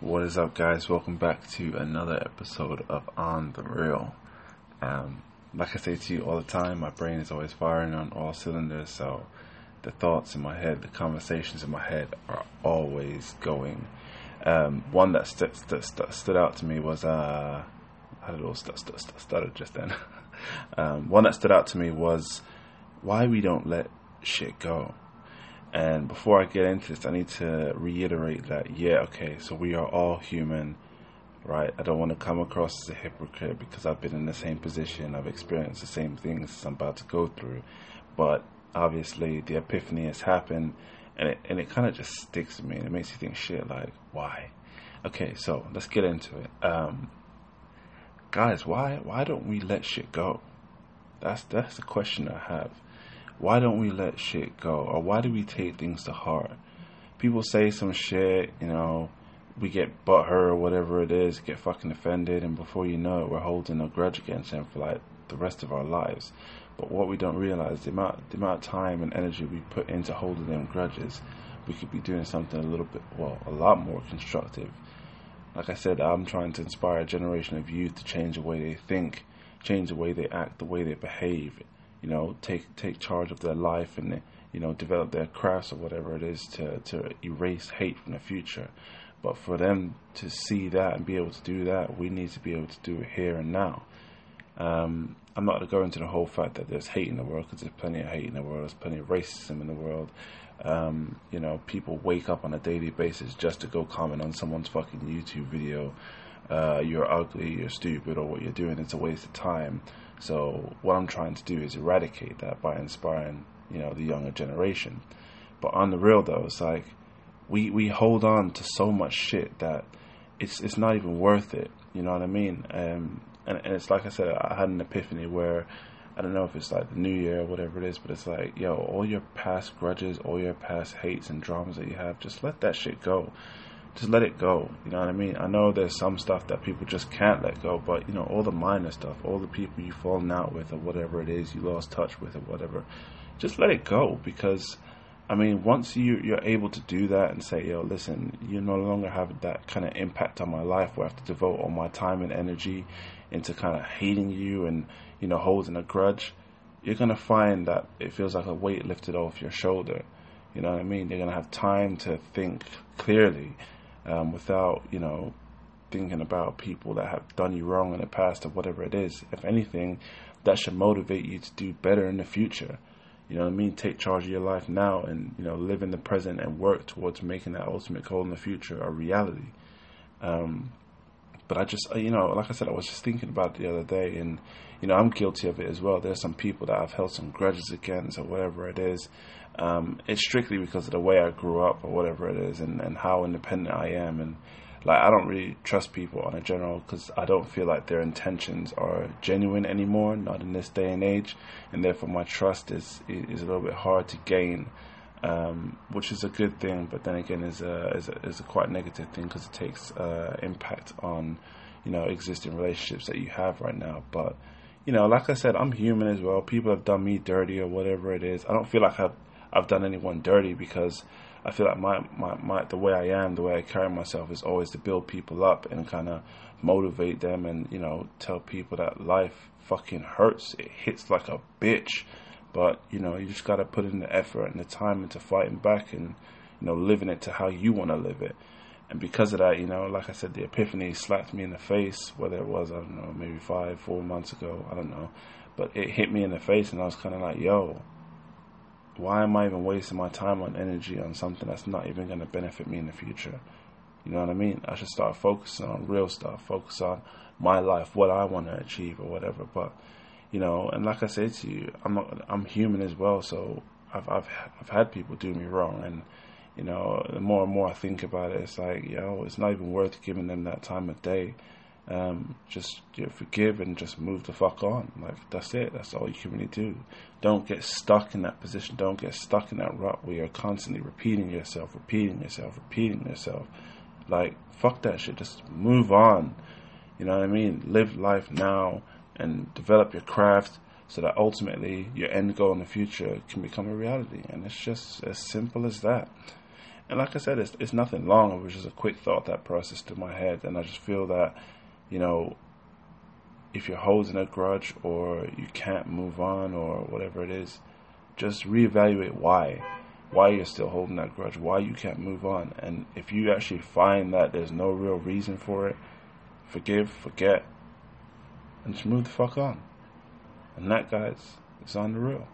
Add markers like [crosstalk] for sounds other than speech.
What is up, guys? Welcome back to another episode of On the Real. Um, like I say to you all the time, my brain is always firing on all cylinders, so the thoughts in my head, the conversations in my head are always going. Um, one that, st- st- st- stood out to me was, uh, I had a little st- st- st- stutter just then. [laughs] um, one that stood out to me was why we don't let shit go. And before I get into this, I need to reiterate that, yeah, okay, so we are all human, right? I don't want to come across as a hypocrite because I've been in the same position, I've experienced the same things I'm about to go through. But obviously, the epiphany has happened, and it, and it kind of just sticks with me, it makes you think, shit, like, why? Okay, so let's get into it. Um, guys, why why don't we let shit go? That's that's the question I have why don't we let shit go? Or why do we take things to heart? People say some shit, you know, we get butthurt or whatever it is, get fucking offended, and before you know it, we're holding a grudge against them for like the rest of our lives. But what we don't realize, the amount, the amount of time and energy we put into holding them grudges, we could be doing something a little bit, well, a lot more constructive. Like I said, I'm trying to inspire a generation of youth to change the way they think, change the way they act, the way they behave, you know, take take charge of their life and you know develop their crafts or whatever it is to to erase hate from the future. But for them to see that and be able to do that, we need to be able to do it here and now. Um, I'm not going to go into the whole fact that there's hate in the world because there's plenty of hate in the world. There's plenty of racism in the world. Um, you know, people wake up on a daily basis just to go comment on someone's fucking YouTube video. Uh, you're ugly, you're stupid, or what you're doing. It's a waste of time. So what I'm trying to do is eradicate that by inspiring, you know, the younger generation. But on the real though, it's like we we hold on to so much shit that it's it's not even worth it. You know what I mean? Um, and, and it's like I said, I had an epiphany where I don't know if it's like the new year or whatever it is, but it's like, yo, all your past grudges, all your past hates and dramas that you have, just let that shit go just let it go. You know what I mean? I know there's some stuff that people just can't let go, but you know, all the minor stuff, all the people you've fallen out with, or whatever it is you lost touch with, or whatever, just let it go because. I mean, once you you're able to do that and say, "Yo, listen, you no longer have that kind of impact on my life where I have to devote all my time and energy into kind of hating you and you know holding a grudge," you're gonna find that it feels like a weight lifted off your shoulder. You know what I mean? You're gonna have time to think clearly um, without you know thinking about people that have done you wrong in the past or whatever it is. If anything, that should motivate you to do better in the future. You know what I mean? Take charge of your life now and, you know, live in the present and work towards making that ultimate goal in the future a reality. Um, but I just, you know, like I said, I was just thinking about the other day and, you know, I'm guilty of it as well. There's some people that I've held some grudges against or whatever it is. Um, it's strictly because of the way I grew up or whatever it is and, and how independent I am. And like, I don't really trust people on a general because I don't feel like their intentions are genuine anymore, not in this day and age. And therefore, my trust is, is a little bit hard to gain. Um, which is a good thing, but then again, is a is a, is a quite negative thing because it takes uh, impact on you know existing relationships that you have right now. But you know, like I said, I'm human as well. People have done me dirty or whatever it is. I don't feel like I've I've done anyone dirty because I feel like my, my, my the way I am, the way I carry myself is always to build people up and kind of motivate them and you know tell people that life fucking hurts. It hits like a bitch, but you know you just gotta put in the effort and the time into fighting back and you know living it to how you want to live it. And because of that, you know, like I said, the epiphany slapped me in the face. Whether it was I don't know, maybe five, four months ago, I don't know, but it hit me in the face, and I was kind of like, yo why am I even wasting my time on energy on something that's not even going to benefit me in the future? You know what I mean? I should start focusing on real stuff, focus on my life, what I want to achieve or whatever. But you know, and like I said to you, I'm I'm human as well, so I've I've I've had people do me wrong, and you know, the more and more I think about it, it's like, you know, it's not even worth giving them that time of day um, just you know, forgive and just move the fuck on. Like that's it. That's all you can really do. Don't get stuck in that position. Don't get stuck in that rut where you're constantly repeating yourself, repeating yourself, repeating yourself. Like fuck that shit. Just move on. You know what I mean? Live life now and develop your craft so that ultimately your end goal in the future can become a reality. And it's just as simple as that. And like I said, it's it's nothing long. It was just a quick thought that processed through my head, and I just feel that, you know, if you're holding a grudge or you can't move on or whatever it is, just reevaluate why, why you're still holding that grudge, why you can't move on, and if you actually find that there's no real reason for it, forgive, forget, and just move the fuck on. And that, guys, is on the real.